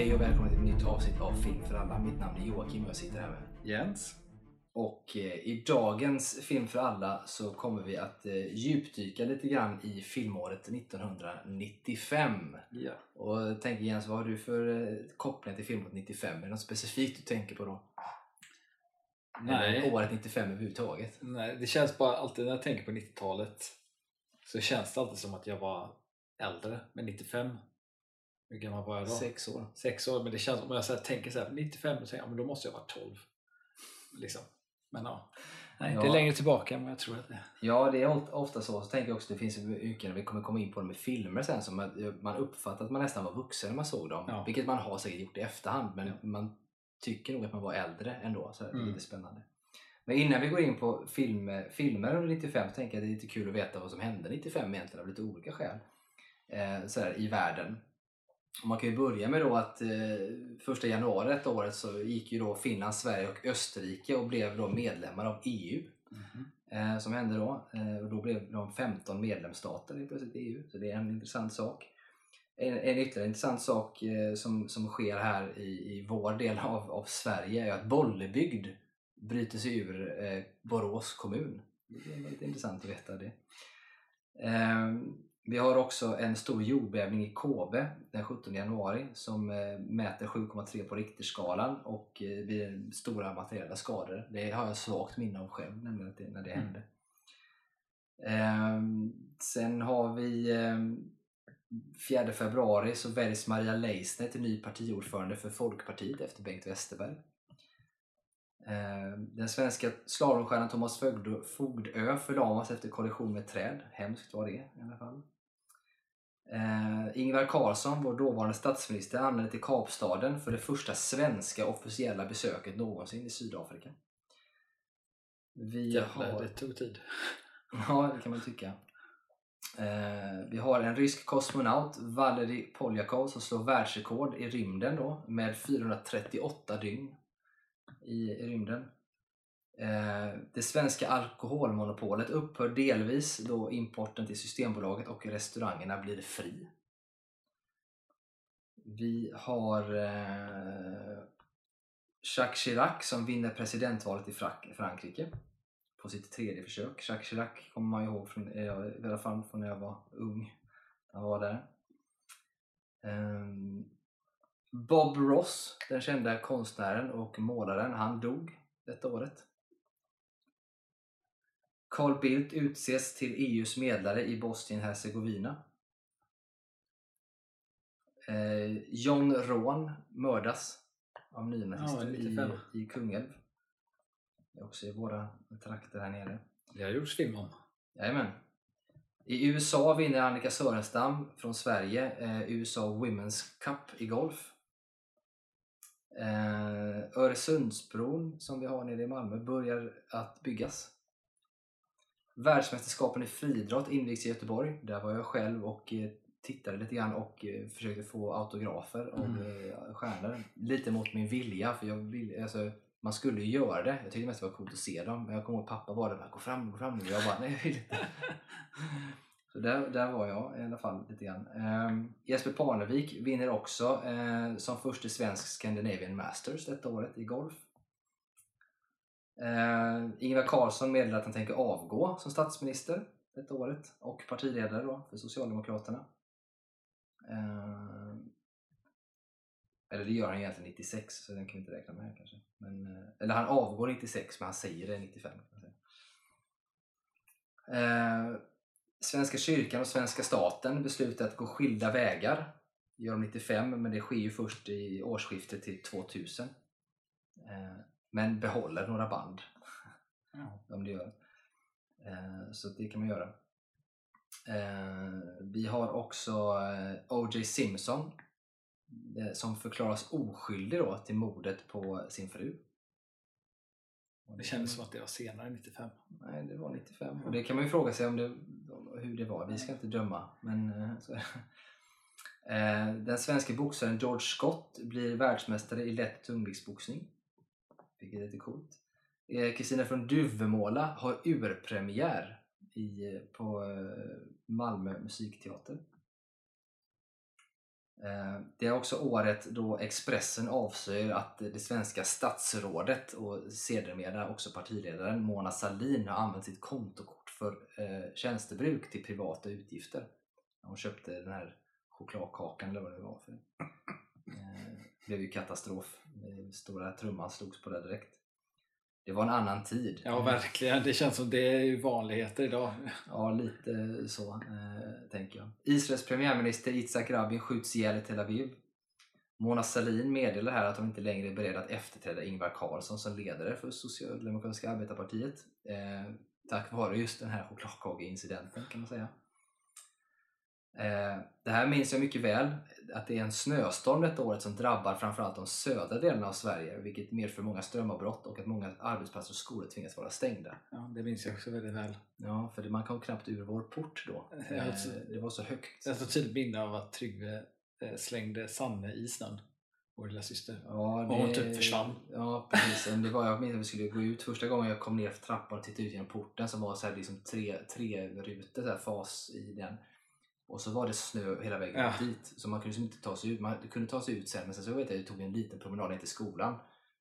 Hej och välkommen till ett nytt avsnitt av Film för alla. Mitt namn är Joakim och jag sitter här med. Jens. Och eh, i dagens Film för alla så kommer vi att eh, djupdyka lite grann i filmåret 1995. Ja. Och tänker Jens, vad har du för eh, koppling till filmåret 95? Är det något specifikt du tänker på då? Nej. Eller året 95 överhuvudtaget? Nej, det känns bara alltid när jag tänker på 90-talet så känns det alltid som att jag var äldre. Men 95, hur gammal var jag då? Sex år. Sex år. Men det känns om jag så här, tänker så här, 95, då, tänker jag, ja, men då måste jag vara 12. Liksom. Men ja. Nej, Ja. det är längre tillbaka än vad jag tror att det är. Ja, det är of- ofta så. Så tänker jag också, det finns mycket, vi kommer komma in på det med filmer sen, som man, man uppfattar att man nästan var vuxen när man såg dem. Ja. Vilket man har säkert gjort i efterhand, men man tycker nog att man var äldre ändå. Så det är Mm. lite spännande. Men innan vi går in på film, filmer under 95 så tänker jag att det är lite kul att veta vad som hände 95 egentligen av lite olika skäl eh, så här, i världen. Man kan ju börja med då att eh, första januari detta året så gick ju då Finland, Sverige och Österrike och blev då medlemmar av EU eh, som hände då. Eh, och då blev de 15 medlemsstater helt plötsligt i EU, så det är en intressant sak. En, en ytterligare intressant sak eh, som, som sker här i, i vår del av, av Sverige är att Bollebygd bryter sig ur eh, Borås kommun. Det är väldigt intressant att veta det. Eh, vi har också en stor jordbävning i Kobe den 17 januari som eh, mäter 7,3 på Richterskalan och eh, blir stora materiella skador. Det har jag svagt minne av själv, nämligen det, när det Mm. hände. Ehm, sen har vi ehm, 4 februari så väljs Maria Leissner till ny partiordförande för Folkpartiet efter Bengt Westerberg. Ehm, Den svenska slalomstjärnan Thomas Fogdö- förlamas efter kollision med träd. Hemskt var det i alla fall. Eh, Ingvar Carlsson, vår dåvarande statsminister, anlände till Kapstaden för det första svenska officiella besöket någonsin i Sydafrika. Vi Jävlar, har... det tog tid. Ja, det kan man tycka. Eh, vi har en rysk kosmonaut, Valerij Poljakov, som slår världsrekord i rymden då, med 438 dygn i, i rymden. Eh, det svenska alkoholmonopolet upphör delvis då importen till Systembolaget och restaurangerna blir fri. Vi har eh, Jacques Chirac som vinner presidentvalet i Frankrike på sitt tredje försök. Jacques Chirac kommer man ihåg från, eh, i alla fall från när jag var ung. Han var där. Ehm, Bob Ross, den kända konstnären och målaren, han dog detta året. Carl Bildt utses till EUs medlare i Bosnien-Hercegovina. Eh, John Rån mördas av nynazister Ja, i, 95. i Kungälv. Det är också i våra trakter här nere. Det har gjorts film om. Jajamän. I USA vinner Annika Sörenstam från Sverige eh, USA Women's Cup i golf. Eh, Öresundsbron som vi har nere i Malmö börjar att byggas. Världsmästerskapen i friidrott invigs i Göteborg. Där var jag själv och eh, tittade lite grann och eh, försökte få autografer av Mm. eh, stjärnor. Lite mot min vilja, för jag vill, alltså, man skulle ju göra det. Jag tyckte mest det var coolt att se dem. Men jag kommer ihåg pappa var där bara, gå fram, gå fram nu. Jag bara, nej jag vill inte. Så där, där var jag i alla fall lite grann. Eh, Jesper Parnevik vinner också eh, som första svensk Scandinavian Masters detta året i golf. Eh, Ingvar Carlsson meddelar att han tänker avgå som statsminister detta året och partiledare då för Socialdemokraterna. Eh, eller det gör han egentligen 96 så den kan vi inte räkna med här kanske. Men, eh, eller han avgår 96 men han säger det 95. Kan. Eh, Svenska kyrkan och svenska staten beslutar att gå skilda vägar. Det gör de 95 men det sker ju först i årsskiftet till 2000. Eh, men behåller några band Ja. om det gör. Eh, så det kan man göra. Eh, vi har också O.J. Simpson som förklaras oskyldig då till mordet på sin fru. Det kändes som att det var senare, 95. Nej, det var 95. Och det kan man ju fråga sig om det, hur det var. Vi ska inte döma. Men, eh, så, eh, den svenska boxaren George Scott blir världsmästare i lätt tungviktsboxning. Vilket är lite coolt. Eh, Kristina från Duvemåla har urpremiär i, på Malmö musikteater. Det är också året då Expressen avslöjar att det svenska statsrådet och sedermera också partiledaren Mona Sahlin har använt sitt kontokort för eh, tjänstebruk till privata utgifter. Hon köpte den här chokladkakan eller vad det var för. Eh, Det blev ju katastrof. Eh, Stora trumman slogs på det direkt. Det var en annan tid. Ja, verkligen. Det känns som det är vanligheter idag. Ja, lite så eh, tänker jag. Israels premiärminister Yitzhak Rabin skjuts ihjäl i Tel Aviv. Mona Sahlin meddelar här att hon inte längre är beredd att efterträda Ingvar Carlsson som ledare för Socialdemokratiska arbetarpartiet. Eh, tack vare just den här chokladkakeincidenten kan man säga. Eh, det här minns jag mycket väl, att det är en snöstorm detta året som drabbar framförallt de södra delarna av Sverige, vilket medför många strömavbrott och att många arbetsplatser och skolor tvingas vara stängda. Ja, det minns jag också väldigt väl. Ja, för man kom knappt ur vår port då. Eh, alltså- det var så högt. Jag har ett tydligt minne av att Tryggve eh, slängde Sanne i snön. Vår lilla syster. Ja, Och hon typ försvann. Ja, precis. Det var, jag minns att vi skulle gå ut. Första gången jag kom ner för trappan och tittade ut genom porten så var så här liksom tre, tre rutor, så här fas i den. Och så var det snö hela vägen Ja. dit. Så man kunde liksom inte ta sig ut. Man kunde ta sig ut sen, men sen så vet jag att jag tog en liten promenad ner till skolan.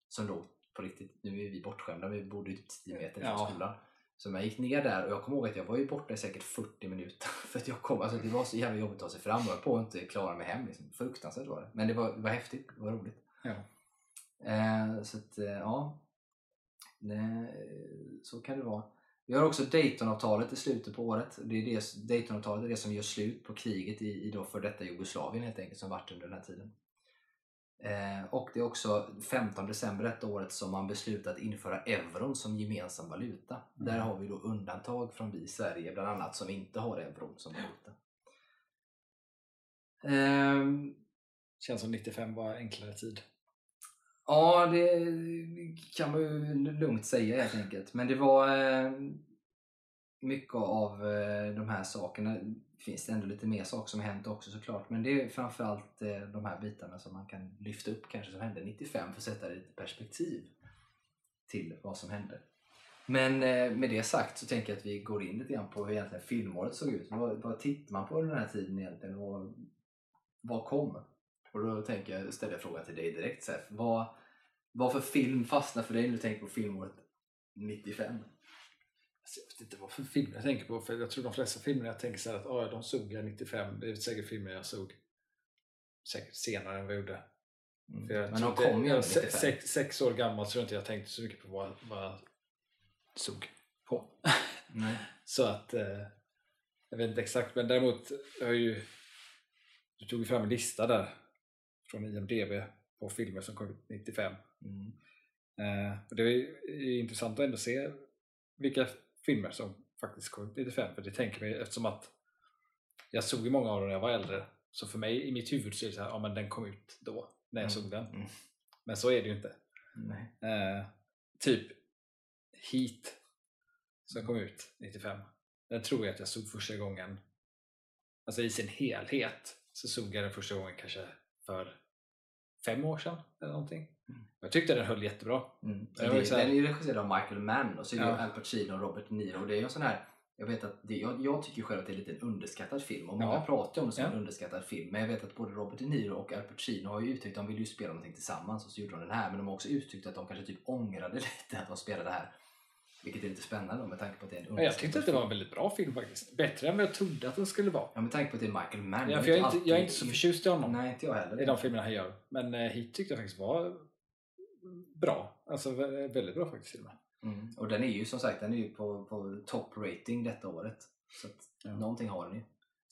Som låg på riktigt, nu är vi bortskämda, vi bodde ju typ 10 meter från Ja. skolan. Så jag gick ner där och jag kommer ihåg att jag var ju borta i säkert 40 minuter. För att jag kom, alltså det var så jävla jobbigt att ta sig fram och jag på att inte klara mig hem. Liksom. Fruktansvärt var det. Men det var, det var häftigt, det var roligt. Ja. Eh, så att, eh, ja. Nej, så kan det vara. Vi har också Daytonavtalet i slutet på året. Det är det, Daytonavtalet är det som gör slut på kriget i, i då för detta Jugoslavien helt enkelt som varit under den här tiden. Eh, och det är också 15 december detta året som man beslutat att införa euron som gemensam valuta. Mm. Där har vi då undantag från vi i Sverige bland annat som inte har euron som valuta. Ehm, Känns som 95 var enklare tid. Ja, det kan man ju lugnt säga helt enkelt. Men det var eh, mycket av eh, de här sakerna. Det finns ändå lite mer saker som hänt också såklart. Men det är framförallt eh, de här bitarna som man kan lyfta upp kanske som hände 95 för att sätta det i lite perspektiv till vad som hände. Men eh, med det sagt så tänker jag att vi går in lite grann på hur egentligen filmåret såg ut. Vad, vad tittar man på under den här tiden egentligen? Och vad kom? Och då tänker jag ställa frågan till dig direkt Sef. Vad, vad för film fastnar för dig när du tänker på filmåret 95? Alltså, jag vet inte vad för filmer jag tänker på. För jag tror de flesta filmer jag tänker så här att oh, de såg jag 95. Det är säkert filmer jag såg säkert senare än vad jag gjorde. För jag Men de kom ju jag, ändå se- 95. sex, sex år gammal tror jag inte jag tänkte så mycket på vad, vad jag såg på. Nej. Så att eh, jag vet inte exakt men däremot har jag ju du tog ju fram en lista där från IMDB på filmer som kom ut 95. Mm. Eh, och det är ju intressant att ändå se vilka filmer som faktiskt kom ut 95 för det tänker mig eftersom att jag såg ju många av dem när jag var äldre så för mig i mitt huvud så är det så här, ja men den kom ut då när jag Mm. såg den. Mm. Men så är det ju inte. Nej. Eh, typ Heat som kom ut 95. Den tror jag att jag såg första gången, alltså i sin helhet, så såg jag den första gången kanske för fem år sedan eller någonting. Mm. Jag tyckte den höll jättebra. Mm. Det så här- den är ju regisserad av Michael Mann och så är det Ja. Al Pacino och Robert Niro. Det är en sån här, jag vet att det, jag, jag tycker själv att det är lite en underskattad film och många Ja. pratar om det som Ja. en underskattad film. Men jag vet att både Robert De Niro och Al Pacino har ju uttryckt att de vill ju spela någonting tillsammans och så gjorde de den här. Men de har också uttryckt att de kanske typ ångrade lite att de spelade det här. Vilket är lite spännande med tanke på att det är en Men jag tyckte att det var en väldigt bra film faktiskt. Bättre än vad jag trodde att den skulle vara. Ja, med tanke på att det är Michael Mann. Ja, för jag, är inte inte, jag är alltid- inte så förtjust i honom Nej, inte jag heller. i de filmerna han gör. Men eh, Heat tyckte jag faktiskt var bra. Alltså vä- väldigt bra faktiskt med. Mm. Och den är ju som sagt den är ju på, på top rating detta året. Så att Ja. någonting har den ju.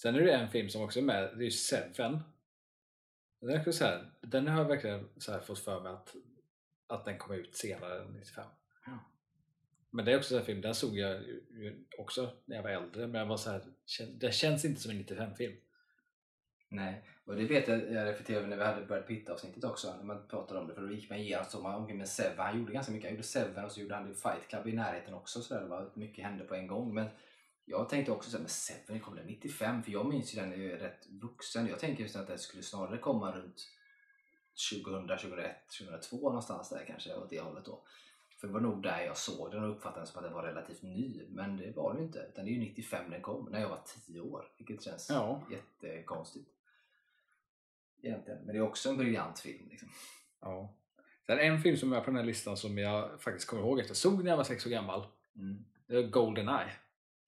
Sen är det en film som också är med, det är ju Seven. Den, är så här, den har jag verkligen så här fått för mig att, att den kom ut senare än 95. Men det är också en film, den såg jag ju- också när jag var äldre, men jag var så här, det känns inte som en 95-film. Nej, och det vet jag, jag reflekterade över när vi hade Brad Pitt-avsnittet också, när man pratade om det, för då gick man igenom så man omkring med Seven, han gjorde ganska mycket, han gjorde Seven och så gjorde han Fight Club i närheten också, så där, det var mycket hände på en gång. Men jag tänkte också såhär, men Seven kom den 95? För jag minns ju den är ju rätt vuxen. Jag tänker just att den skulle snarare komma runt 2000, 2001, 2002 någonstans där kanske, åt det hållet då. För det var nog där jag såg den och uppfattade den som att den var relativt ny. Men det var den inte. Utan det är ju 95 den kom, när jag var 10 år. Vilket känns Ja. jättekonstigt. Egentligen. Men det är också en briljant film. Liksom. Ja. Sen en film som är på den här listan som jag faktiskt kommer ihåg efter jag såg när jag var sex år gammal. Mm. Det är Goldeneye.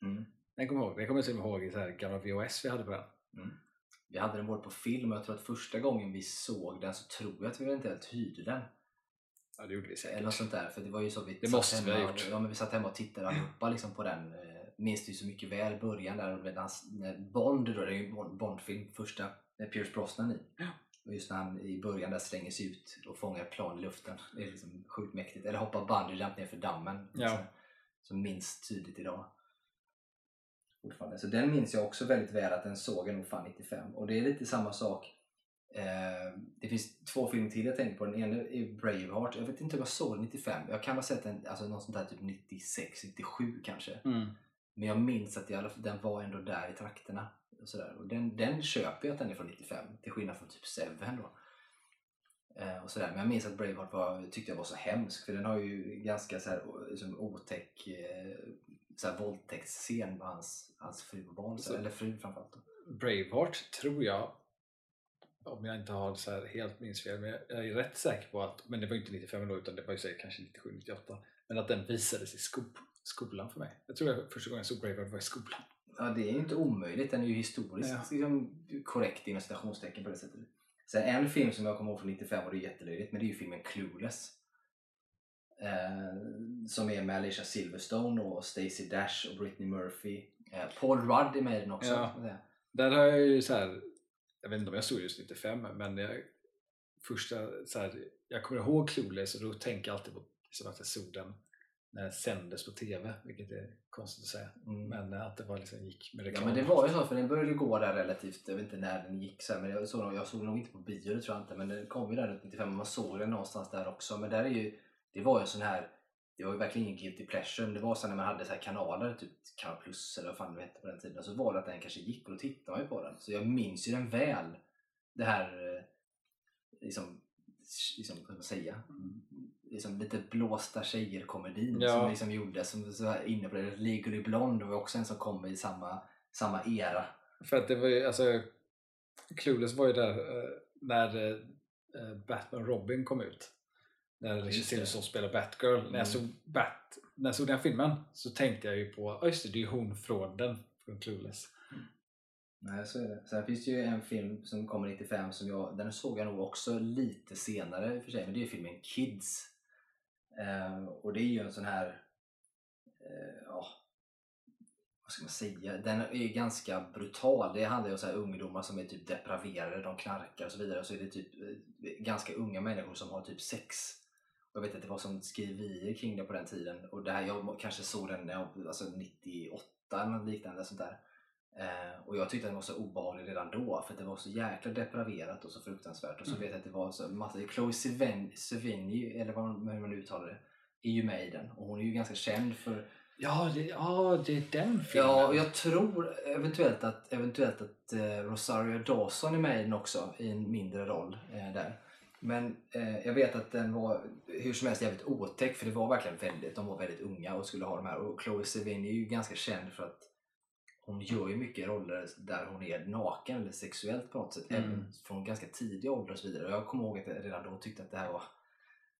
Mm. Den kommer jag ihåg. Det kommer jag till och med ihåg i så här gamla VHS vi hade på den. Mm. Vi hade den både på film och jag tror att första gången vi såg den så tror jag att vi eventuellt hyrde den. Ja, det gjorde vi säkert. Eller något sånt där. För det var ju så vi Det måste vi ha hemma, gjort. Ja, men vi satt hemma och tittade allihopa liksom på den. Eh, Minns det ju så mycket väl början där medan Bond då, det är ju en Bond- Bondfilm, första med Pierce Brosnan i. Ja. Och just när han i början där slänger sig ut och fångar plan i luften. Det är liksom sjukt mäktigt. Eller hoppar bungee jump ner för dammen. Ja. Så, som minns tydligt idag. Fortfarande. Så den minns jag också väldigt väl att den såg jag nog fan 95. Och det är lite samma sak. Eh, det finns två filmer till jag tänker på. Den ena är Braveheart. Jag vet inte om jag såg den 95. Jag kan ha sett den alltså något sånt där typ 96, 97 kanske. Mm. Men jag minns att fall, den var ändå där i trakterna. Och sådär. Och den, den köper jag att den är från 95. Till skillnad från typ Seven då. Eh, och sådär. Men jag minns att Braveheart var, tyckte jag var så hemsk. För den har ju ganska så här, o- som otäck eh, så här, våldtäktsscen med hans, hans fru och barn. Så, Så- eller fru framförallt. Då. Braveheart tror jag, om jag inte har så här helt minns fel, men jag är rätt säker på att, men det var inte 95 då utan det var ju säkert kanske 97, 98, men att den visades i skop, skolan för mig. Jag tror jag första gången jag såg Braveheart var i skolan. Ja, det är ju inte omöjligt. Den är ju historiskt Ja. liksom, korrekt inom citationstecken på det sättet. Sen en film som jag kommer ihåg från 95 och det är jättelöjligt, men det är ju filmen Clueless. Eh, som är med Alicia Silverstone och Stacey Dash och Britney Murphy. Eh, Paul Rudd är med i den också. Ja. Där har jag ju så här, jag vet inte om jag såg just 95, men jag, första, så här, jag kommer ihåg Clueless och då tänker jag alltid på liksom att jag såg den när den sändes på TV, vilket är konstigt att säga. Mm. Men eh, att det var liksom gick med Ja reklam. men det var ju så för den började gå där relativt, jag vet inte när den gick här, men jag såg, nog- jag såg nog inte på bio det tror jag inte men den kom ju där runt 95 och man såg den någonstans där också men där är ju, det var ju en sån här det var ju verkligen ingen guilty pleasure men det var så när man hade så här kanaler, typ Kanal Plus eller vad fan det hette på den tiden så var det att den kanske gick och då tittade man ju på den så jag minns ju den väl det här eh, liksom, liksom vad ska man säga liksom lite blåsta tjejer-komedin Ja. som liksom gjordes som så här inne på det. Legally Blonde var också en som kom i samma, samma era. För att det var ju, alltså Clueless var ju där eh, när eh, Batman Robin kom ut. När Alicia. Silverstone spelade Batgirl. När Mm. jag såg Bat, när jag såg den filmen så tänkte jag ju på, just det, det är ju hon från den, från Clueless. Nej, så är det. Sen finns det ju en film som kommer 95 som jag, den såg jag nog också lite senare i och för sig, men det är ju filmen Kids. Eh, och det är ju en sån här, eh, ja, vad ska man säga, den är ganska brutal. Det handlar ju om så här ungdomar som är typ depraverade, de knarkar och så vidare. Och så är det typ eh, ganska unga människor som har typ sex. Jag vet att det var som skriverier kring det på den tiden. Och det här, jag kanske såg den när jag, alltså 98 eller något liknande sånt där. Eh, och jag tyckte den var så obehaglig redan då för att det var så jäkla depraverat och så fruktansvärt. Och så Mm. vet jag att det var så massa, Chloe Sevigny, eller vad man- hur man uttalar det, är ju med i den. Och hon är ju ganska känd för Ja, det, ja, det är den filmen. Ja, och jag tror eventuellt att, eventuellt att eh, Rosario Dawson är med i den också i en mindre roll eh, där. Men eh, jag vet att den var hur som helst jävligt otäck för det var verkligen väldigt, de var väldigt unga och skulle ha de här. Och Chloe Sevigny är ju ganska känd för att hon gör ju mycket roller där hon är naken eller sexuellt på något sätt. Mm. Även från ganska tidig ålder och så vidare. Och jag kommer ihåg att jag redan då tyckte att det här var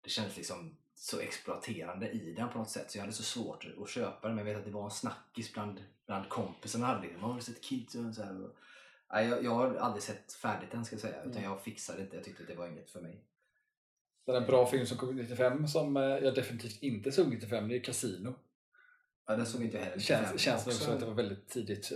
det kändes liksom så exploaterande i den på något sätt så jag hade så svårt att köpa den men jag vet att det var en snackis bland, bland kompisarna hade liksom, har du sett Kids? Och så här. Och, nej, jag, jag har aldrig sett färdigt den ska jag säga utan Mm. jag fixade inte, jag tyckte att det var inget för mig. Det är en bra film som kom 95 som eh, jag definitivt inte såg 95, det är Casino. Ja, den såg inte jag heller. Det känns, 95, känns också- som att det var väldigt tidigt.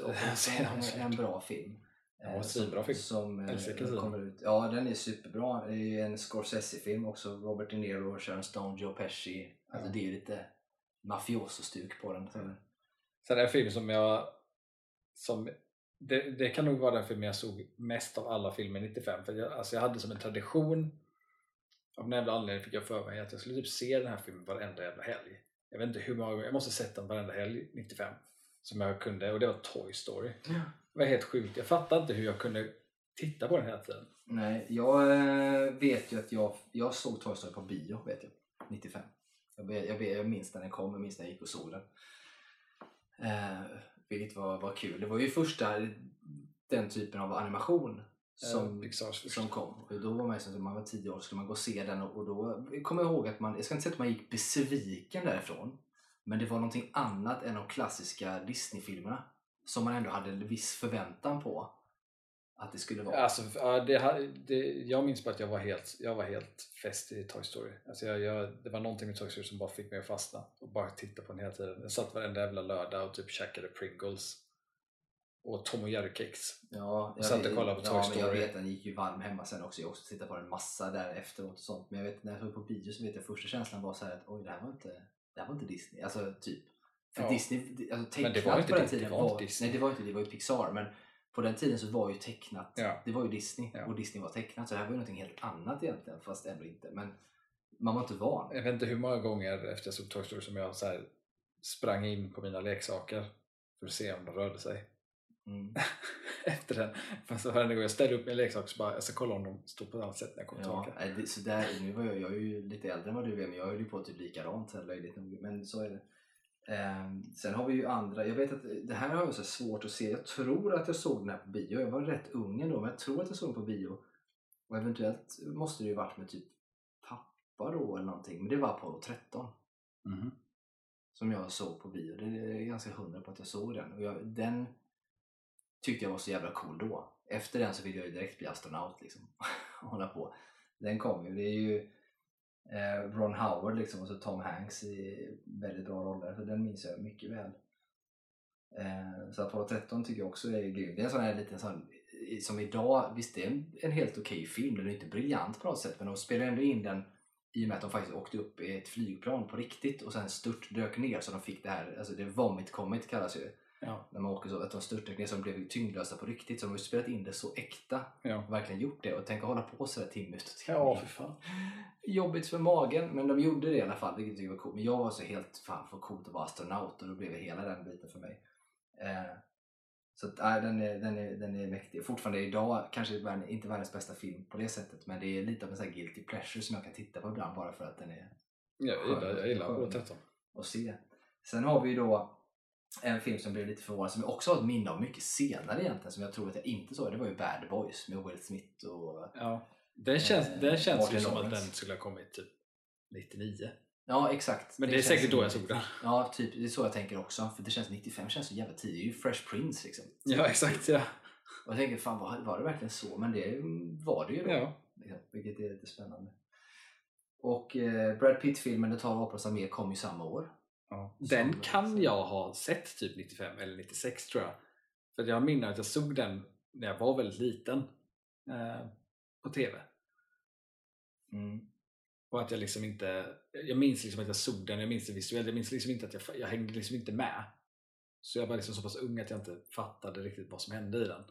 en, en bra film. Ja, Eh, svinbra film. Som eh, Älskar kommer ut. Ja, den är superbra. Det är ju en Scorsese-film också. Robert De Niro, Sharon Stone, Joe Pesci. Alltså Ja. det är lite mafioso-stuk på den. tror jag. Sen en film som jag som det, det kan nog vara den film jag såg mest av alla filmer 95 för jag, alltså jag hade som en tradition av någon jävla anledning fick jag för mig att jag skulle typ se den här filmen varenda jävla helg. Jag vet inte hur många gånger, jag måste sett den varenda helg 95 som jag kunde. Och det var Toy Story. Det var helt sjukt, jag fattar inte hur jag kunde titta på den hela tiden. Nej, jag eh, vet ju att jag, jag såg Toy Story på bio, vet jag. 95. Jag, jag, jag minns när den kom, jag minns när jag gick och såg den. Eh, vilket var, var kul. Det var ju första den typen av animation som, som kom. Och då var man, ju som- man var tio år skulle man gå och se den och, och då kommer jag ihåg att man, jag ska inte säga att man gick besviken därifrån. Men det var någonting annat än de klassiska Disney-filmerna. Som man ändå hade en viss förväntan på att det skulle vara. Alltså, det, ha- det, jag minns bara att jag var helt, jag var helt fäst i Toy Story. Alltså jag, jag, det var någonting med Toy Story som bara fick mig att fastna och bara titta på den hela tiden. Jag satt varenda jävla lördag och typ käkade Pringles och Tom och Jerry-kex. Ja, Och satt och kollade på Toy ja, Jag Story. vet, den gick ju varm hemma sen också. Jag också tittat på den massa där efteråt och sånt. Men jag vet, när jag såg på bio så vet jag första känslan var så här att oj, det här var inte, det här var inte Disney. Alltså typ. För Ja. Disney, alltså Men det var inte på den tiden det var inte Disney. Nej, det var inte det. var ju Pixar. Men på den tiden så var ju tecknat, Ja. det var ju Disney. Ja. Och Disney var tecknat. Så det här var ju någonting helt annat egentligen. Fast ändå inte. Men man var inte van. Jag vet inte hur många gånger efter jag såg Toy Story som jag så sprang in på mina leksaker för att se om de rörde sig. Mm. Efter den. Så varje gång jag ställer upp min leksak så bara jag ska kolla om de står på ett annat sätt när jag kommer Ja, tillbaka. nej, det, så där, nu var jag, jag är ju lite äldre än vad du är men jag höll ju på typ likadant löjligt nog. Men så är det. Ehm, sen har vi ju andra, jag vet att det här har jag så svårt att se. Jag tror att jag såg den här på bio. Jag var rätt ung ändå men jag tror att jag såg den på bio. Och eventuellt måste det ju varit med typ pappa då eller någonting. Men det var Apollo 13 Mhm. som jag såg på bio. Det är jag ganska hundra på att jag såg den. Och jag, den tyckte jag var så jävla cool då. Efter den så ville jag ju direkt bli astronaut liksom. Hålla på. Den kom ju. Det är ju Eh, Ron Howard liksom och så Tom Hanks i väldigt bra roller. Så den minns jag mycket väl. Eh, så Apollo 13 tycker jag också är grym. Det är en sån här liten sån som idag, visst det är en, en helt okej film, den är inte briljant på något sätt men de spelar ändå in den i och med att de faktiskt åkte upp i ett flygplan på riktigt och sen stört dök ner så de fick det här, alltså det vomit comet kallas ju. Ja. När man åker så, att de så de blev tyngdlösa på riktigt så de har ju spelat in det så äkta. Ja. Verkligen gjort det och tänka hålla på sådär timme och timme Ja, för fan. Jobbigt för magen men de gjorde det i alla fall vilket var coolt. Men jag var så helt fan för coolt att vara astronaut och då blev det hela den biten för mig. Eh, så att, nej, den, är, den, är, den är mäktig. Fortfarande idag kanske inte världens bästa film på det sättet men det är lite av en sån här guilty pleasure som jag kan titta på ibland bara för att den är Jag gillar, jag gillar 13. att se. Sen har vi ju då en film som blev lite förvånad som jag också har ett minne av mycket senare egentligen som jag tror att jag inte såg. Det var ju Bad Boys med Will Smith och Ja. Den känns, Eh, den känns ju som att den skulle ha kommit typ 99. Ja exakt. Men det är känns säkert som då jag såg den. Ja, typ, det är så jag tänker också. För det känns 95 känns så jävla tidigt. Det är ju Fresh Prince liksom. Ja, exakt. Ja. Och jag tänker, fan var, var det verkligen så? Men det var det ju då. Ja. Liksom, vilket är lite spännande. Och eh, Brad Pitt-filmen Det tar hoppas mer kom ju samma år. Ja. Den kan jag ha sett typ 95 eller 96 tror jag. För jag minns att jag såg den när jag var väldigt liten eh, på TV. Mm. Och att jag liksom inte, jag minns liksom att jag såg den, jag minns det visuellt, jag minns liksom inte att jag, jag hängde liksom inte med. Så jag var liksom så pass ung att jag inte fattade riktigt vad som hände i den.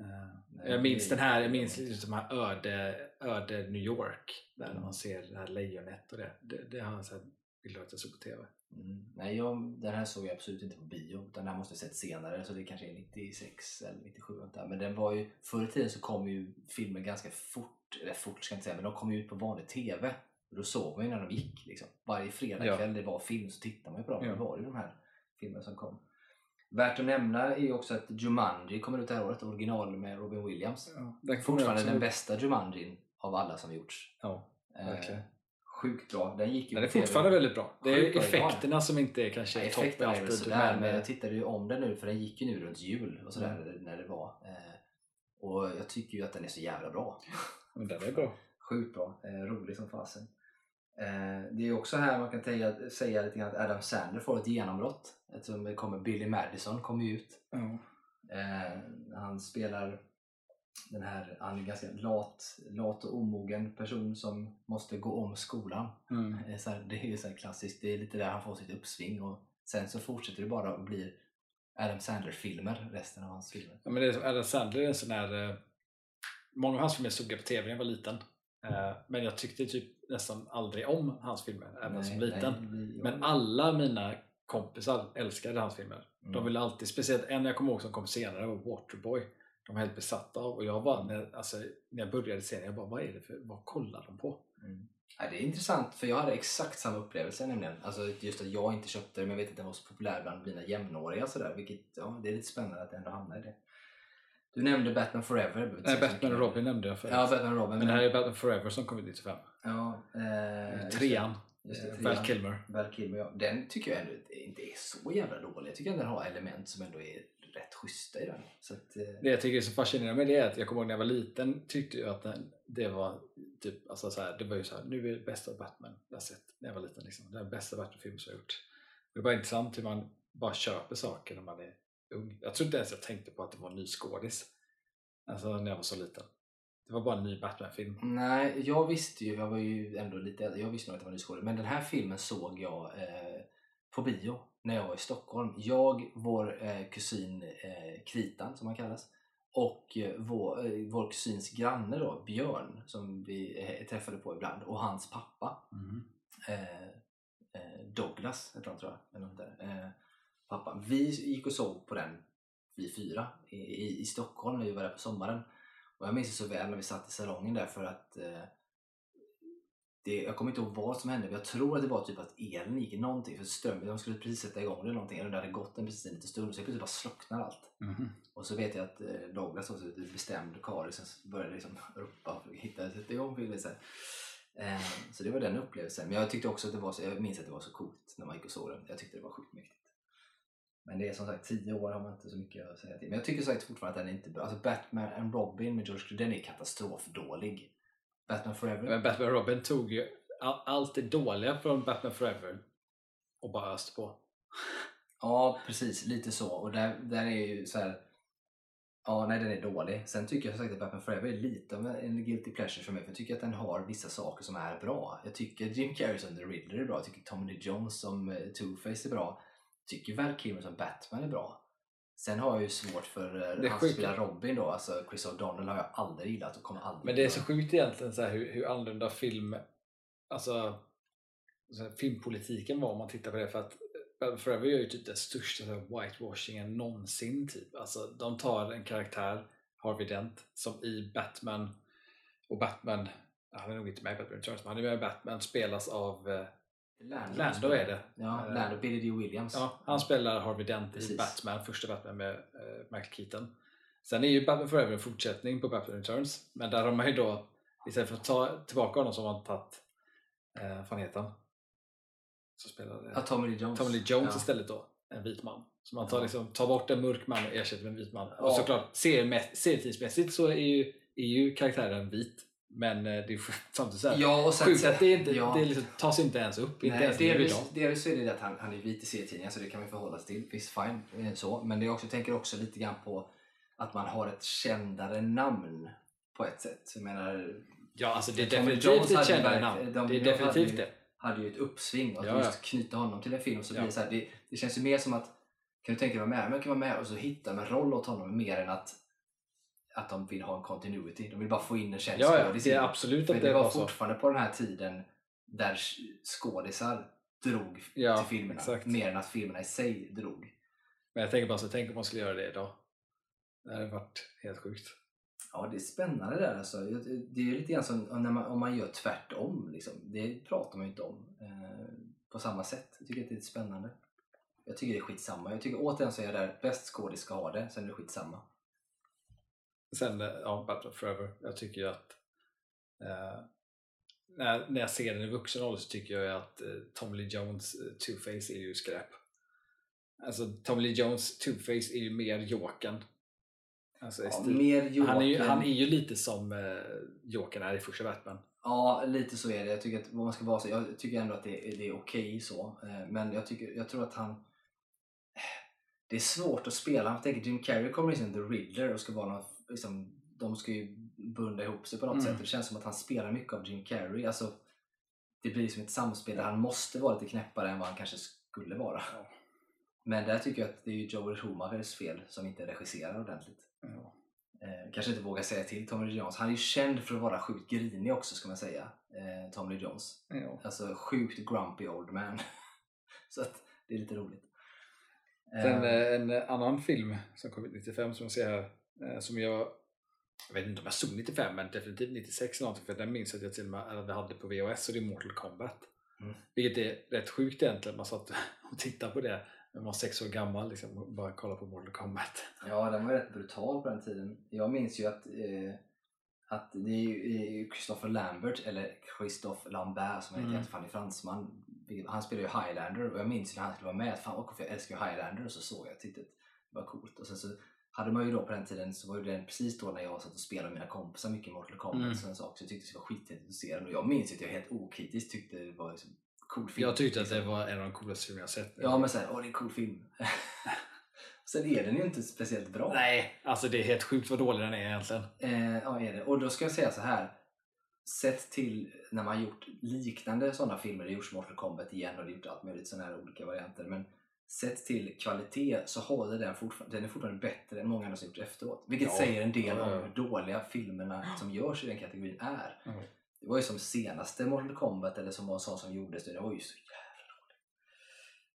Eh, Nej, jag minns den här, jag minns liksom de här öde, öde New York. Där Mm. man ser det här lejonet och det. Det, det har jag bilder av att jag såg på TV. Mm. Nej, jag, den här såg jag absolut inte på bio. Den här måste jag sett senare, så det kanske är 96 eller 97. något där. Men den var ju, förr i tiden så kom ju filmer ganska fort, eller fort ska jag inte säga, men de kom ju ut på vanlig TV. Och då såg man ju när de gick. Liksom. Varje fredagkväll det var film så tittade man ju på dem. Ja. Då var det ju de här filmerna som kom. Värt att nämna är ju också att Jumanji kommer ut det här året, original med Robin Williams. Ja, Fortfarande den bästa Jumanjin av alla som gjorts. Ja, Eh, verkligen. Sjukt bra. Den gick ju Den är på TV. fortfarande väldigt bra. Det är Sjukt effekterna som inte är kanske Ja, är topp effekterna är väl alltid. sådär, men, jag tittade ju om den nu för den gick ju nu runt jul och sådär Mm. när det var. Eh, och jag tycker ju att den är så jävla bra. men den är bra. Sjukt bra. Eh, rolig som fasen. Eh, det är också här man kan säga, säga lite grann att Adam Sandler får ett genombrott. Eftersom det kommer Billy Madison kommer ju ut. Eh, han spelar den här, han är en ganska lat, lat och omogen person som måste gå om skolan. Mm. Det är, så här, det är ju så här klassiskt, det är lite där han får sitt uppsving och sen så fortsätter det bara att bli Adam Sandler-filmer, resten av hans filmer. Ja, men det är, Adam Sandler är en sån här... eh, Många av hans filmer såg jag på TV när jag var liten. Eh, Men jag tyckte typ nästan aldrig om hans filmer, även som liten. vi- Men alla mina kompisar älskade hans filmer. Mm. De ville alltid, speciellt en jag kommer ihåg som kom senare var Waterboy. De var helt besatta av och jag var, när, alltså, när jag började se den, jag bara vad är det för, vad kollar de på? Mm. Ja, det är intressant för jag hade exakt samma upplevelse nämligen. Alltså just att jag inte köpte det men jag vet att den var så populär bland mina jämnåriga sådär. Vilket, ja, det är lite spännande att ändå hamnar i det. Du nämnde Batman Forever. Nej, Batman och. Robin nämnde jag förut. Ja, Batman Robin. men det här är Batman Forever som kom ut 95. ja, eh. Trean. Just det, Eh, trean. Val Kilmer. Val Kilmer, ja. Den tycker jag ändå inte är så jävla dålig. Jag tycker att den har element som ändå är rätt schyssta i den. Så att, eh, Det jag tycker är så fascinerande med det är att jag kommer ihåg när jag var liten tyckte jag att den, det var typ, alltså så här, det var ju så här, nu är det bästa Batman jag sett när jag var liten. Liksom. Det är den bästa Batman-film som jag gjort. Det bara intressant hur man bara köper saker när man är ung. Jag tror inte ens jag tänkte på att det var en ny skådis. Alltså när jag var så liten. Det var bara en ny Batman-film. Nej, jag visste ju, jag var ju ändå lite äldre, jag visste nog att det var nyskådespelare. Men den här filmen såg jag eh, på bio när jag var i Stockholm. Jag, vår eh, kusin eh, Kritan som han kallas och eh, vår, eh, vår kusins granne då, Björn som vi eh, träffade på ibland och hans pappa eh, eh, Douglas heter han tror jag. Eller något pappa. Vi gick och såg på den, vi fyra, i, i, i Stockholm när vi var där på sommaren. Och jag minns det så väl när vi satt i salongen där för att det, jag kommer inte ihåg vad som hände men jag tror att det var typ att elen gick i någonting för strömmen, de skulle precis sätta igång det eller någonting eller det hade gått en precis en liten stund och så plötsligt bara slocknar allt. Mhm. Och så vet jag att eh, Douglas också bestämd karl liksom började liksom ropa att hitta sätta igång filmen. Så, eh, så det var den upplevelsen. Men jag tyckte också att det var så, jag minns att det var så coolt när man gick och såg den. Jag tyckte det var sjukt mäktigt. Men det är som sagt, tio år har man inte så mycket att säga till. Men jag tycker sagt fortfarande att den är inte bra. Alltså Batman and Robin med George Clooney, den är katastrofdålig. Batman Forever. Men Batman Robin tog ju all, allt det dåliga från Batman Forever och bara öste på. Ja, precis. Lite så. Och där, där är ju så här. Ja, nej den är dålig. Sen tycker jag som sagt att Batman Forever är lite av en guilty pleasure för mig. För jag tycker att den har vissa saker som är bra. Jag tycker Jim Carrey som The Riddler är bra. Jag tycker Tommy Lee Jones som eh, Two-Face är bra. Jag tycker Val Kilmer som Batman är bra. Sen har jag ju svårt för Det eh, är han som spelar Robin då. Alltså Chris O'Donnell har jag aldrig gillat och kommer aldrig Men det är så sjukt egentligen så här, hur, hur annorlunda film, alltså filmpolitiken var om man tittar på det. För att Batman Forever gör ju typ den största whitewashingen någonsin. Typ. Alltså, de tar en karaktär, Harvey Dent, som i Batman och Batman, han är nog inte med i Batman Returns, men han är med i Batman, spelas av eh, Lando, Lando är det. Ja, Eh, Lando. Billy D. Williams. Ja, han spelar Harvey Dent i Precis. Batman, första Batman med eh, Michael Keaton. Sen är ju Batman Forever en fortsättning på Batman Returns, men där har man ju då istället för att ta tillbaka honom så har man tagit, eh, vad fan heter han? Som spelade Ja, Tommy Lee Jones. Tommy Lee Jones Ja. istället då, en vit man. Så man tar, Ja. liksom, tar bort en mörk man och ersätter med en vit man. Ja. Och såklart, serietidsmässigt så är ju, är ju karaktären vit, men eh, det är samtidigt så här, Ja, och sen, sjukt att det, inte, ja. det liksom, tas inte ens upp, inte ens delvis, delvis så är det det att han, han är vit i serietidningar så det kan vi förhålla oss till. Visst, fine. eh, Så. Men det jag också tänker också lite grann på att man har ett kändare namn på ett sätt. Jag menar, Ja, alltså det är definitivt ett kändare namn. de- Det är de definitivt hade det. hade ju ett uppsving och att Ja, ja. just knyta honom till en film så blir det så här, det, det känns ju mer som att kan du tänka dig vara med? Men kan vara med och så hitta en roll åt honom mer än att att de vill ha en continuity. De vill bara få in en känd Ja, ja, skådis in. absolut För att det det var var fortfarande på den här tiden där skådisar drog Ja, till filmerna. exakt. Mer än att filmerna i sig drog. Men jag tänker bara så, tänk om man skulle göra det idag. Det hade varit helt sjukt. Ja, det är spännande där alltså. Det är lite grann som när man, om man gör tvärtom. Liksom. Det pratar man ju inte om eh, på samma sätt. Jag tycker att det är lite spännande. Jag tycker det är skitsamma. Jag tycker återigen så är jag där, bäst skådis ska ha det, sen är det skitsamma. Sen, eh, ja, Batman Forever. Jag tycker ju att eh, när, när jag ser den i vuxen ålder så tycker jag ju att eh, Tom Lee Jones eh, Two-Face är ju skräp. Alltså Tom Lee Jones Two-Face är ju mer Jokern. Alltså, Ja, mer Joker. han, är ju, han är ju lite som eh, Jokern är i första Batman. Ja, lite så är det. Jag tycker att vad man ska vara så, jag tycker ändå att det, är- det är okej så. Eh, Men jag, tycker, jag tror att han... Det är svårt att spela. Jag tänker Jim Carrey kommer in som The Riddler och ska vara någon, liksom, de ska ju bunda ihop sig på något Mm. sätt. Det känns som att han spelar mycket av Jim Carrey. Alltså, det blir som ett samspel där han måste vara lite knäppare än vad han kanske skulle vara. Ja. Men där tycker jag att det är Joel Schumachers fel som inte regisserar ordentligt. Ja. Eh, kanske inte vågar säga till Tommy Lee Jones. Han är ju känd för att vara sjukt grinig också ska man säga. Eh, Tommy Lee Jones. Ja. Alltså sjukt grumpy old man. så att det är lite roligt. Sen Eh, eh, en annan film som kom ut 95 som jag ser här, som jag jag vet inte om jag såg 95 men definitivt 96 eller någonting för den minns att jag till och med hade på VHS och det är Mortal Kombat. Mm. Vilket är rätt sjukt egentligen, man satt och tittade på det man var sex år gammal liksom, och bara kolla på Mortal Kombat. Ja, den var rätt brutal på den tiden. Jag minns ju att, eh, att det är ju eh, Christopher Lambert, eller Christophe Lambert som han heter, mm. han är fransman. Han spelar ju Highlander och jag minns ju när han skulle vara med, fan vad jag älskar Highlander och så såg jag, att det var coolt. Och sen så hade man ju då på den tiden, så var ju den precis då när jag satt och spelade med mina kompisar mycket Mortal Kombat Mm. och sådana saker, så jag tyckte det vara skithäftigt att se den. Och jag minns att jag helt okritiskt tyckte det var liksom cool film. Jag tyckte att det liksom. var en av de coolaste filmer jag sett. Ja men såhär, åh det är en cool film. Sen är den ju inte speciellt bra. Nej, alltså det är helt sjukt vad dålig den är egentligen. Eh, ja, är det. Och då ska jag säga så här. Sett till när man gjort liknande sådana filmer, det gjorts Mortal Kombat igen och det har gjort allt möjligt sådana här olika varianter. Men sett till kvalitet så håller den fortfarande, den är fortfarande bättre än många andra som gjorts efteråt. Vilket Ja. säger en del om hur dåliga filmerna som görs i den kategorin är. Mm. Det var ju som senaste Mortal Kombat eller som var en sån som gjordes, det var ju så jävla dålig.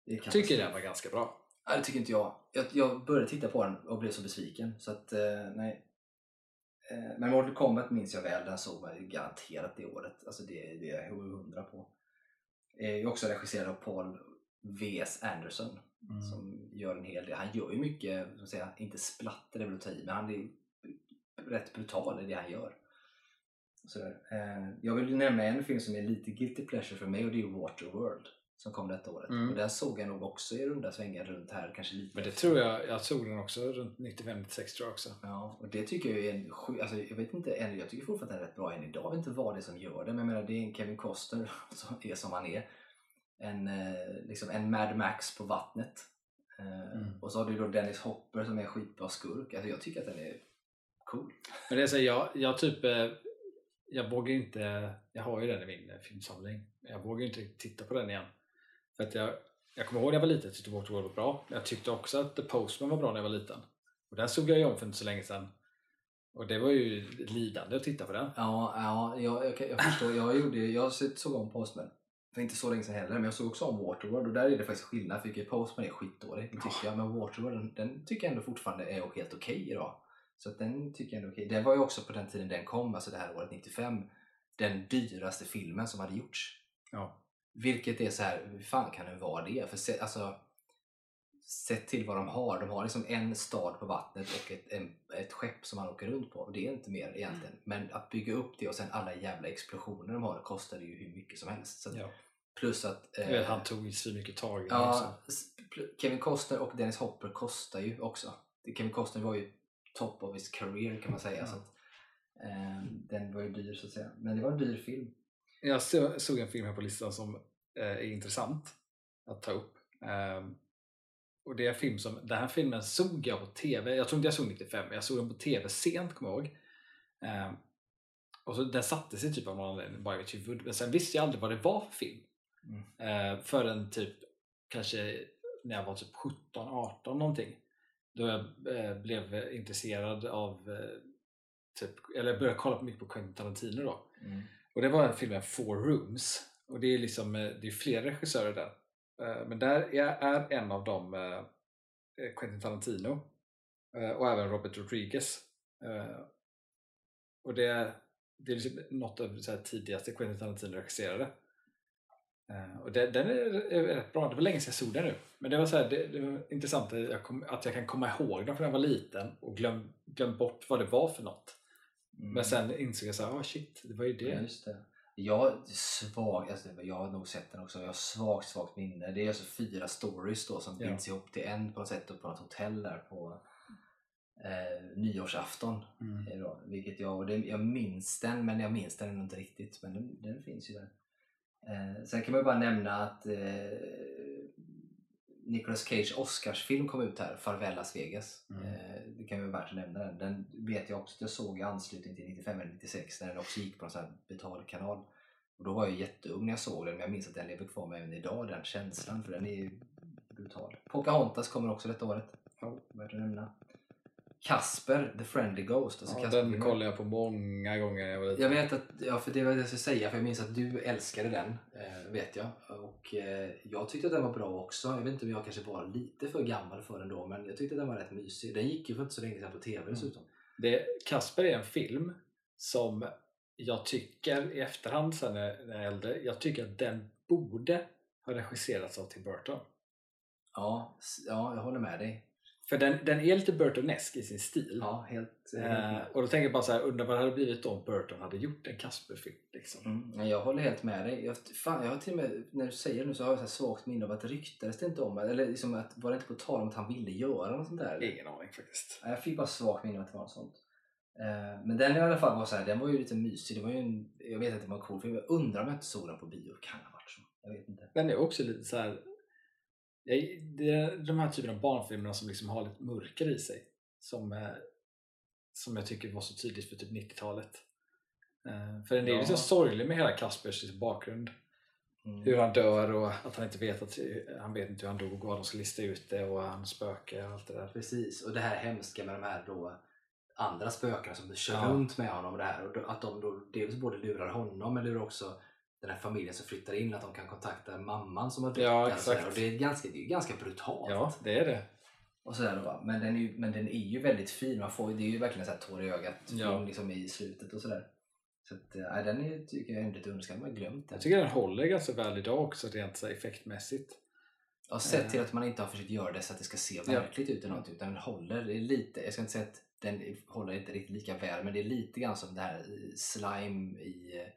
Det Jag tycker den var ganska bra. Nej, det tycker inte jag. jag. Jag började titta på den och blev så besviken. Så att, eh, nej. Eh, men Mortal Kombat minns jag väl. Den såg man garanterat det året. Alltså det, det är jag hundra på. Eh, är också regisserad av Paul V.S. Anderson. Mm. Som gör en hel del. Han gör ju mycket, säga, inte splatter det väl att ta i, men han är rätt brutal i det han gör. Sådär. Eh, jag vill nämna en film som är lite guilty pleasure för mig och det är Waterworld. Som kom detta året. Mm. Och den såg jag nog också i runda svängar runt här, kanske lite Men det efter. tror jag, jag såg den också runt 95-96 tror jag också. Ja, och det tycker jag är en alltså jag vet inte, jag tycker fortfarande att den är rätt bra än idag. Jag vet inte vad det är som gör det, men jag menar det är en Kevin Costner som är som han är. En, eh, liksom en Mad Max på vattnet. Eh, Mm. Och så har du då Dennis Hopper som är en skitbra skurk. Alltså jag tycker att den är cool. Men det är så, jag, jag typ, eh, jag vågar inte, jag har ju den i min filmsamling, men jag vågar ju inte titta på den igen. För att jag, jag kommer ihåg när jag var liten, jag tyckte Waterworld var bra, men jag tyckte också att The Postman var bra när jag var liten. Och den såg jag ju om för inte så länge sedan. Och det var ju lidande att titta på den. Ja, ja jag, jag, jag förstår. Jag, gjorde, jag såg om Postman för inte så länge sedan heller, men jag såg också om Waterworld och där är det faktiskt skillnad. För jag Postman är skitdålig, det tycker jag. Men Waterworld, den, den tycker jag ändå fortfarande är helt okej idag. Så att den tycker jag ändå är okej. Den var ju också på den tiden den kom, alltså det här året 95, den dyraste filmen som hade gjorts. Ja. Vilket är så här, hur fan kan den vara det? För se, alltså, sett till vad de har. De har liksom en stad på vattnet och ett, en, ett skepp som man åker runt på. Det är inte mer egentligen. Men att bygga upp det och sen alla jävla explosioner de har kostar ju hur mycket som helst. Så Ja. Plus att... Vet, han tog så mycket tag i den Ja, Kevin Costner och Dennis Hopper kostar ju också. Kevin Costner var ju top of his career kan man säga. Ja. Så att, eh, den var ju dyr så att säga. Men det var en dyr film. Jag så- såg en film här på listan som eh, är intressant att ta upp. Ehm, och det är en film som, den här filmen såg jag på TV, jag tror inte jag såg 95, men jag såg den på TV sent kommer jag ihåg. Ehm, och så, den satte sig typ av någon anledning bara i mitt huvud, men sen visste jag aldrig vad det var för film. Mm. Eh, förrän typ kanske när jag var typ 17, 18 någonting. Då jag eh, blev intresserad av, eh, typ, eller började kolla på mycket på Quentin Tarantino då. Mm. Och det var filmen Four Rooms. Och det är liksom, eh, det är flera regissörer där. Eh, Men där är, en av dem eh, Quentin Tarantino. Och även Robert Rodriguez. Och det, är- det är liksom något av det tidigaste Quentin Tarantino regisserade. Eh, Och det, den är, rätt bra. Det var länge sedan jag såg den nu. Men det var, så här, det, det var intressant att jag, kom, att jag kan komma ihåg den för när jag var liten och glöm, glöm bort vad det var för något. Mm. Men sen insåg jag så här, ah shit, det var ju det. Ja, just det. Jag svag, alltså, jag har nog sett den också, jag har svagt, svagt minne. Det är alltså fyra stories då som Ja. binds ihop till en på något sätt på något hotell där på eh, nyårsafton. Mm. Då, vilket jag, och det, jag minns den, men jag minns den inte riktigt. Men den, den finns ju där. Eh, sen kan man ju bara nämna att eh, Nicolas Cage Oscarsfilm kom ut här, Farväl Las Vegas. Mm. Eh, det kan ju vara värt att nämna den. Den vet jag också att jag såg i anslutning till 95 eller 96 när den också gick på en sån här betalkanal. Och då var jag jätteung när jag såg den men jag minns att den lever kvar med även idag, den känslan. För den är ju brutal. Pocahontas kommer också detta året. Ja. Värt att nämna. Kasper, The Friendly Ghost. Alltså Ja, den kollade jag på många gånger jag var liten. Jag vet att, ja för det var det jag skulle säga, för jag minns att du älskade den, eh, vet jag. Och eh, jag tyckte att den var bra också. Jag vet inte om jag kanske var lite för gammal för den då, men jag tyckte att den var rätt mysig. Den gick ju för inte så länge sedan på TV dessutom. Det, Kasper är en film som jag tycker i efterhand sen när jag är äldre, jag tycker att den borde ha regisserats av Tim Burton. Ja, ja, jag håller med dig. För den, den är lite Burtonesk i sin stil. Ja, helt, Eh, med. och då tänker jag bara så här, undrar vad det hade blivit om Burton hade gjort en Casper-film. Liksom. Mm, jag håller helt med dig. Jag, fan, jag har till och med, när du säger det nu så har jag så svagt minne av att ryktades det inte om, eller liksom att, var det inte på tal om att han ville göra något sånt där? eller? Ingen aning faktiskt. Jag fick bara svagt minne av att det var något sånt. Eh, men den i alla fall var så här, den var ju lite mysig. Det var ju en, jag vet att det var en cool film. Jag undrar om jag inte såg den på bio. Kan ha varit så. Jag vet inte. Den är också lite så här. Det är de här typen av barnfilmerna som liksom har lite mörker i sig. Som, eh, som jag tycker var så tydligt för typ 90-talet. Eh, för den är Ja. lite sorglig med hela Kaspers liksom bakgrund. Mm. Hur han dör och att han inte vet att han vet inte hur han dog och de ska lista ut det och han spökar och allt det där. Precis, och det här hemska med de här då andra spökena som kör Ja. runt med honom och det här. Och att de då dels både lurar honom men lurar också den här familjen som flyttar in att de kan kontakta mamman som har dött. Ja, där exakt. Och det är ganska, det är ganska brutalt. Ja, det är det. Och sådär då, va. men, den är ju, men den är ju väldigt fin. Man får, det är ju verkligen en här tår i ögat Ja. liksom i slutet och sådär. Så att, äh, den är, tycker jag är lite underskattad. Man har glömt den. Jag tycker den håller ganska väl idag också rent så effektmässigt. Ja, sett till att man inte har försökt göra det så att det ska se Ja. verkligt ut eller något, utan den håller lite, jag ska inte säga att den håller inte riktigt lika väl, men det är lite grann som det här eh, slime i, eh,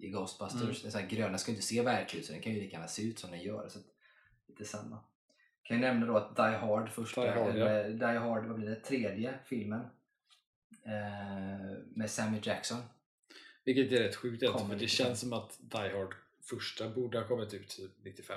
i Ghostbusters. Mm. Den så här gröna ska ju inte se verklig ut så den kan ju lika gärna se ut som den gör. Så lite samma. Kan jag nämna då att Die Hard första, Die Hard, ja. Die Hard, vad blir det, tredje filmen eh, med Samuel Jackson. Vilket är rätt sjukt egentligen, för det 95. känns som att Die Hard första borde ha kommit ut typ 95.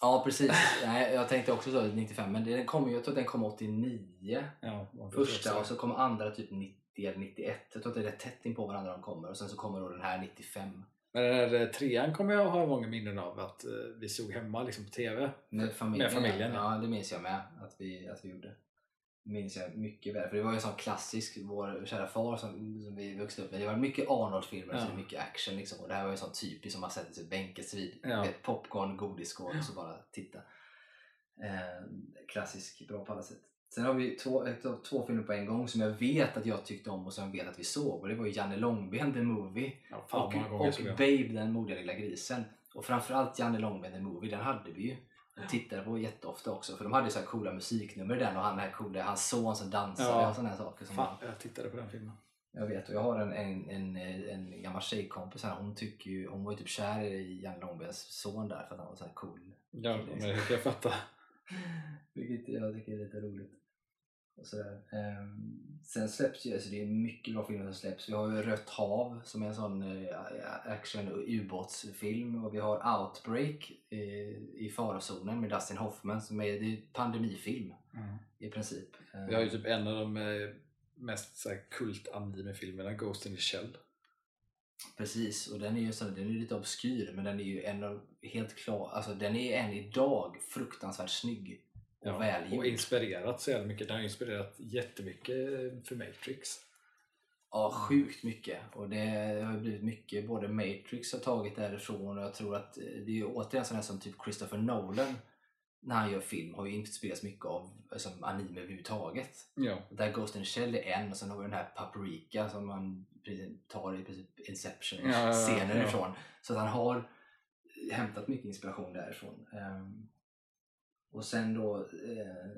Ja precis, Nej, jag tänkte också så 95 men den kom, ju- jag tror att den kom 89 Ja, första och så kommer andra typ 90 eller 91. Jag tror att det är rätt tätt in på varandra de kommer och sen så kommer då den här 95. Men den här eh, trean kommer jag ha många minnen av att eh, vi såg hemma liksom på TV. Med familjen. Med familjen, Ja, det minns jag med att vi, att vi gjorde. Minns jag mycket väl. För det var ju en sån klassisk, vår kära far som, som vi vuxit upp med. Det var mycket Arnold-filmer, Ja. så mycket action liksom. Och det här var ju sån typisk som man sätter sig bänken sig vid. Ja. Popcorn, godisskål och så bara titta. Eh, klassisk, bra på alla sätt. Sen har vi två, ett två filmer på en gång som jag vet att jag tyckte om och som jag vet att vi såg. Och det var ju Janne Långben, The Movie. Ja, Och, och. Babe, den modiga lilla grisen. Och framförallt Janne Långben, The Movie, den hade vi ju. Och tittade på jätteofta också. För de hade ju så här coola musiknummer i den och han här coola, hans son som dansade Ja. och sådana här saker. Som Fan, jag tittade på den filmen. jag vet och jag har en, en, en, en gammal tjejkompis här. Hon, tycker ju, hon var ju typ kär i Janne Långbens son där för att han var så här cool. Ja, men jag fatta. Vilket jag tycker är lite roligt. Och sådär. Ehm, sen släpps ju, alltså det är mycket bra filmer som släpps. Vi har ju Rött hav som är en sån eh, action och ubåtsfilm och vi har Outbreak eh, i farozonen med Dustin Hoffman som är, det är pandemifilm i princip. Vi har ju typ en av de eh, mest så här, kult anime-filmerna, Ghost in the Shell. Precis, och den är ju sån, den är lite obskyr men den är ju en av, helt klar, alltså den är än idag fruktansvärt snygg och Ja, välgjord. och inspirerat så jävla mycket. Den har inspirerat jättemycket för Matrix. Ja, sjukt mycket. Och det har blivit mycket, både Matrix har tagit därifrån och jag tror att eh, det är återigen sådana som typ Christopher Nolan när han gör film har ju inspirerats mycket av alltså, anime överhuvudtaget. Ja, Där Ghost in the Shell är en och sen har vi den här Paprika som man tar i princip Inception Ja, ja, ja, ifrån. Så att han har hämtat mycket inspiration därifrån. Ehm, och sen då, eh,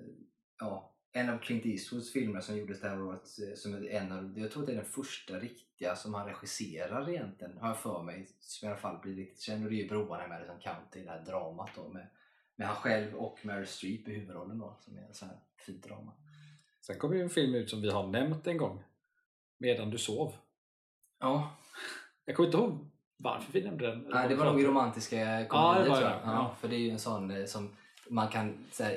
ja, en av Clint Eastwoods filmer som gjordes det här året, eh, som en av, jag tror att det är den första riktiga som han regisserar egentligen, har jag för mig, som i alla fall blir riktigt känd. Och det är ju Broarna i Madison County, det här dramat då med, med han själv och Meryl Streep i huvudrollen då, som är en sån här fint drama. Sen kom ju en film ut som vi har nämnt en gång. Medan du sov. Ja, Jag kommer inte ihåg varför vi nämnde den. Nej, det var nog romantiska Ja, komedier var tror jag. ja. Ja, för det är ju en sån eh, som man kan, så här,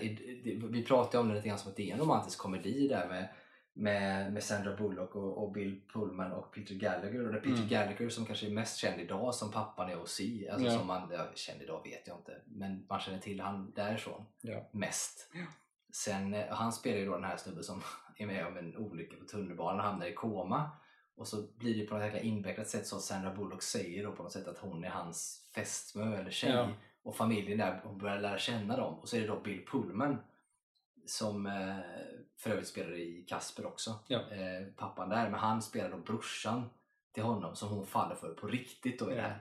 vi pratade om det lite grann som att det är en romantisk komedi där med, med, med Sandra Bullock och, och Bill Pullman och Peter Gallagher. Och det är Peter Mm. Gallagher som kanske är mest känd idag som pappan i OC. Alltså Ja. som man, ja, känd idag vet jag inte, men man känner till han därifrån Ja. mest. Sen, eh, han spelar ju då den här snubben som är med om en olycka på tunnelbanan och hamnar i koma. Och så blir det på något jäkla invecklat sätt så att Sandra Bullock säger då på något sätt att hon är hans fästmö eller tjej. Ja. Och familjen där, hon börjar lära känna dem. Och så är det då Bill Pullman som eh, för övrigt spelar i Kasper också. Ja. Eh, pappan där, men han spelar då brorsan till honom som hon faller för på riktigt då i det Ja.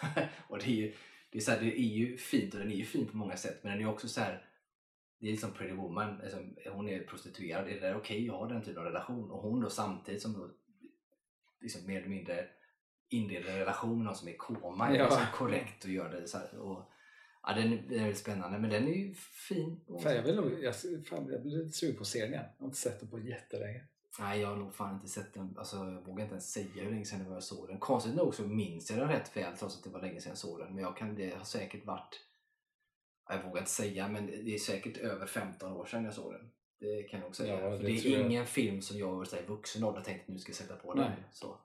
här. och det är ju, det är, så här, det är ju fint och den är ju fin på många sätt men den är också så här det är som Pretty Woman, alltså, hon är prostituerad, är det okej att ha den typen av relation? Och hon då samtidigt som då, liksom mer eller mindre inleder en relation med någon som är i koma, är Ja. liksom korrekt och gör det så här. Och, ja, den, är- den är väldigt spännande, men den är ju fin. Fan, jag, vill jag, fan, jag blir lite sugen på serien igen. Jag har inte sett den på jättelänge. Nej, jag har nog fan inte sett den. Alltså, jag vågar inte ens säga hur länge sedan det var jag såg den. Konstigt nog så minns jag den rätt väl trots att det var länge sedan jag såg den. Men jag kan, det har säkert varit, ja, jag vågar inte säga, men det är säkert över 15 år sedan jag såg den. Det kan jag nog säga. Ja, För det det, tror är jag. ingen film som jag i vuxen ålder tänkte nu ska jag sätta på den. Nej. Så.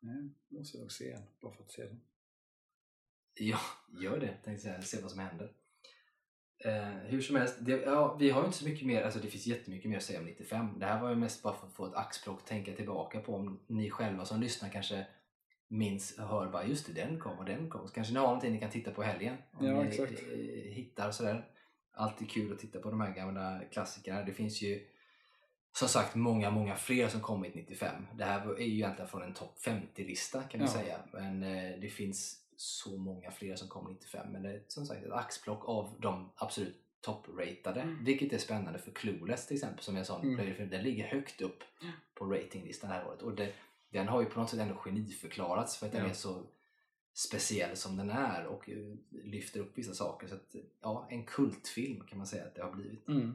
Nej, måste jag nog se den, bara för att se den. Ja, gör det. Tänkte säga, se vad som händer. Eh, hur som helst, det, ja, vi har ju inte så mycket mer, alltså det finns jättemycket mer att säga om 95. Det här var ju mest bara för att få ett axplock tänka tillbaka på om ni själva som lyssnar kanske minns och hör bara just det, den kom och den kom. Så kanske ni har någonting ni kan titta på helgen. Om Ja, ni exakt. eh, hittar sådär. Alltid kul att titta på de här gamla klassikerna. Det finns ju som sagt många, många fler som kommit 95. Det här är ju egentligen från en topp 50-lista kan vi Ja. säga. Men eh, det finns så många fler som kom 95. Men det är som sagt ett axplock av de absolut toppratade. Mm. Vilket är spännande för Clueless till exempel som en sån Mm. Den ligger högt upp på ratinglistan det här året. Och det, den har ju på något sätt ändå geniförklarats för att den Ja. är så speciell som den är och eh, lyfter upp vissa saker. Så att, ja, en kultfilm kan man säga att det har blivit. Mm.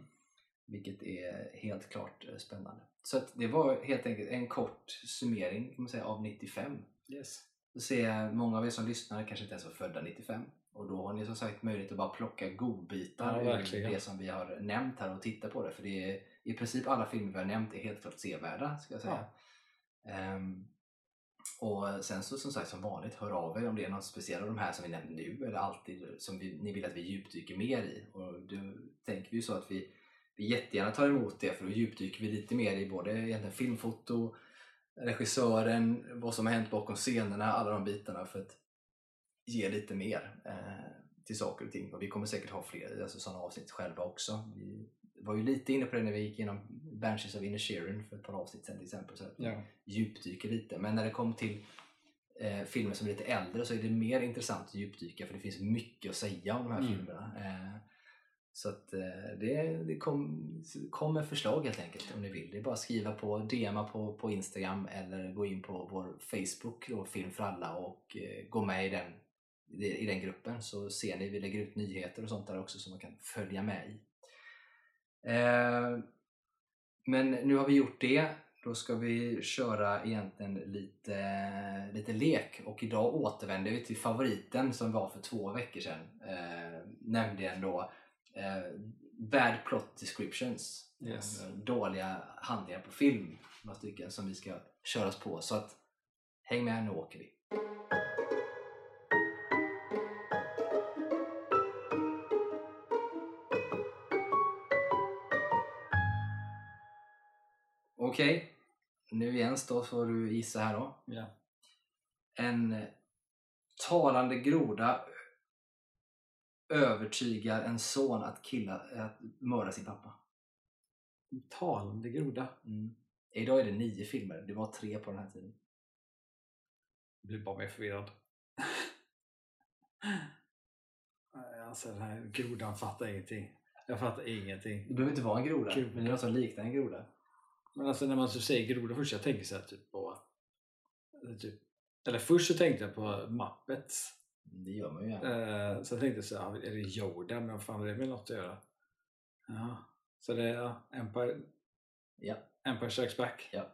Vilket är helt klart eh, spännande. Så det var helt enkelt en kort summering kan man säga, av 95. Yes. Jag många av er som lyssnar kanske inte ens var födda 95. Och då har ni som sagt möjlighet att bara plocka godbitar Ja, ur det som vi har nämnt här och titta på det. För det är, i princip alla filmer vi har nämnt är helt klart sevärda ska jag säga. Ehm, och sen så som sagt som vanligt, hör av er om det är något speciellt av de här som vi nämnde nu eller alltid som vi, ni vill att vi djupdyker mer i. Och då tänker vi ju så att vi, vi jättegärna tar emot det för då djupdyker vi lite mer i både egentligen filmfoto, regissören, vad som har hänt bakom scenerna, alla de bitarna för att ge lite mer eh, till saker och ting. Och vi kommer säkert ha fler alltså sådana avsnitt själva också. Vi var ju lite inne på det när vi gick igenom Banshees of Inisherin för ett par avsnitt sedan till exempel. Så att Ja. djupdyker lite. Men när det kommer till eh, filmer som är lite äldre så är det mer intressant att djupdyka för det finns mycket att säga om de här Mm. filmerna. Eh, så att eh, det, det kom, kom förslag helt enkelt om ni vill. Det är bara att skriva på DMa på, på Instagram eller gå in på vår Facebook, då, Film för alla och eh, gå med i den, i, den gruppen så ser ni, vi lägger ut nyheter och sånt där också som man kan följa med i. Eh, men nu har vi gjort det. Då ska vi köra egentligen lite, lite lek och idag återvänder vi till favoriten som var för två veckor sedan. Eh, nämligen då Bad Plot Descriptions. Yes. Eh, Dåliga handlingar på film. Några stycken som vi ska köras på. Så att häng med, nu åker vi. Okej, nu igen då får du gissa här då. Ja. En talande groda övertygar en son att, killa, att mörda sin pappa. Talande groda. Mm. Idag är det nio filmer, det var tre på den här tiden. Jag blir bara mer förvirrad. Alltså den här grodan fattar ingenting. Jag fattar ingenting. Det behöver inte vara en groda, Kul. men det är något som liknar en groda. Men alltså när man så säger groda först, jag tänker så här typ på... Typ, eller först så tänkte jag på Muppets. Det gör man ju gärna. Eh, så jag tänkte så här, är det Yoda? Men fan har det med något att göra? Ja. Så det är ja, Empire, Ja, Empire Strikes Back. ja.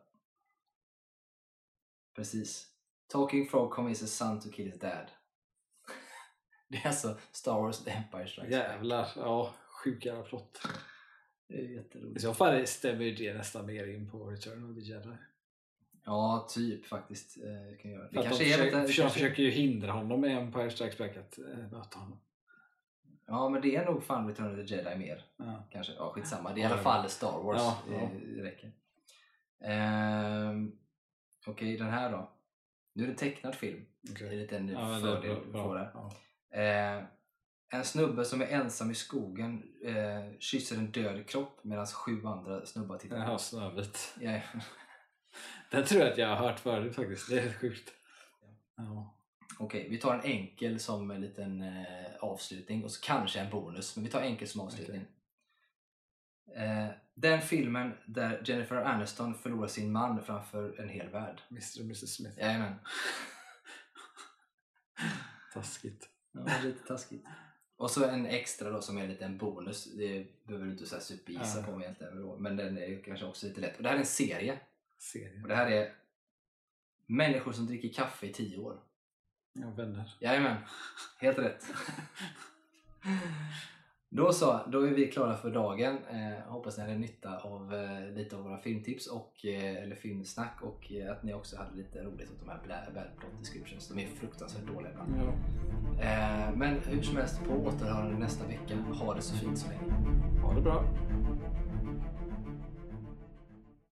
Precis. Talking Frog convinces his son to kill his dad. Det är alltså Star Wars The Empire Strikes Back. Jävlar, ja. Sjuk jävla plott. Det är I jätteroligt. så fall stämmer ju det nästan mer in på Return of the Jedi. Ja, typ faktiskt. Eh, kan göra. Det kanske de försöker, det försöker, kanske- försöker ju hindra honom med Empire Strikes Back att äh, möta honom. Ja, men det är nog fan Return of the Jedi mer. Ja. Kanske. Ja, skitsamma. Det är i alla fall Star Wars. Ja, det, ja. det räcker. Ehm, Okej, den här då. Nu är det en tecknad film. Det är en Ja, fördel du får där. Ja. Eh, en snubbe som är ensam i skogen eh, kysser en död kropp medan sju andra snubbar tittar Jaha, på. Snövit. Den tror jag att jag har hört förut faktiskt. Det är sjukt. Ja. Okej, vi tar en enkel som en liten eh, avslutning och så kanske en bonus, men vi tar enkel som avslutning. Eh, den filmen där Jennifer Aniston förlorar sin man framför en hel värld. Mr och Mrs Smith. Jajamän. Taskigt. Ja, lite taskigt. Och så en extra då som är en liten bonus. Det behöver du inte så här supergissa Ja. på egentligen. Men den är kanske också lite lätt. Och det här är en serie. Serie. Och det här är Människor som dricker kaffe i tio år. Ja, vänner. Jajamän, helt rätt. Då så, då är vi klara för dagen. Eh, hoppas ni hade nytta av eh, lite av våra filmtips och, eh, eller filmsnack och eh, att ni också hade lite roligt åt de här bad plot descriptions. De är fruktansvärt dåliga ibland. Ja. Eh, men hur som helst, på återhörande nästa vecka. Ha det så fint så länge. Ha det bra.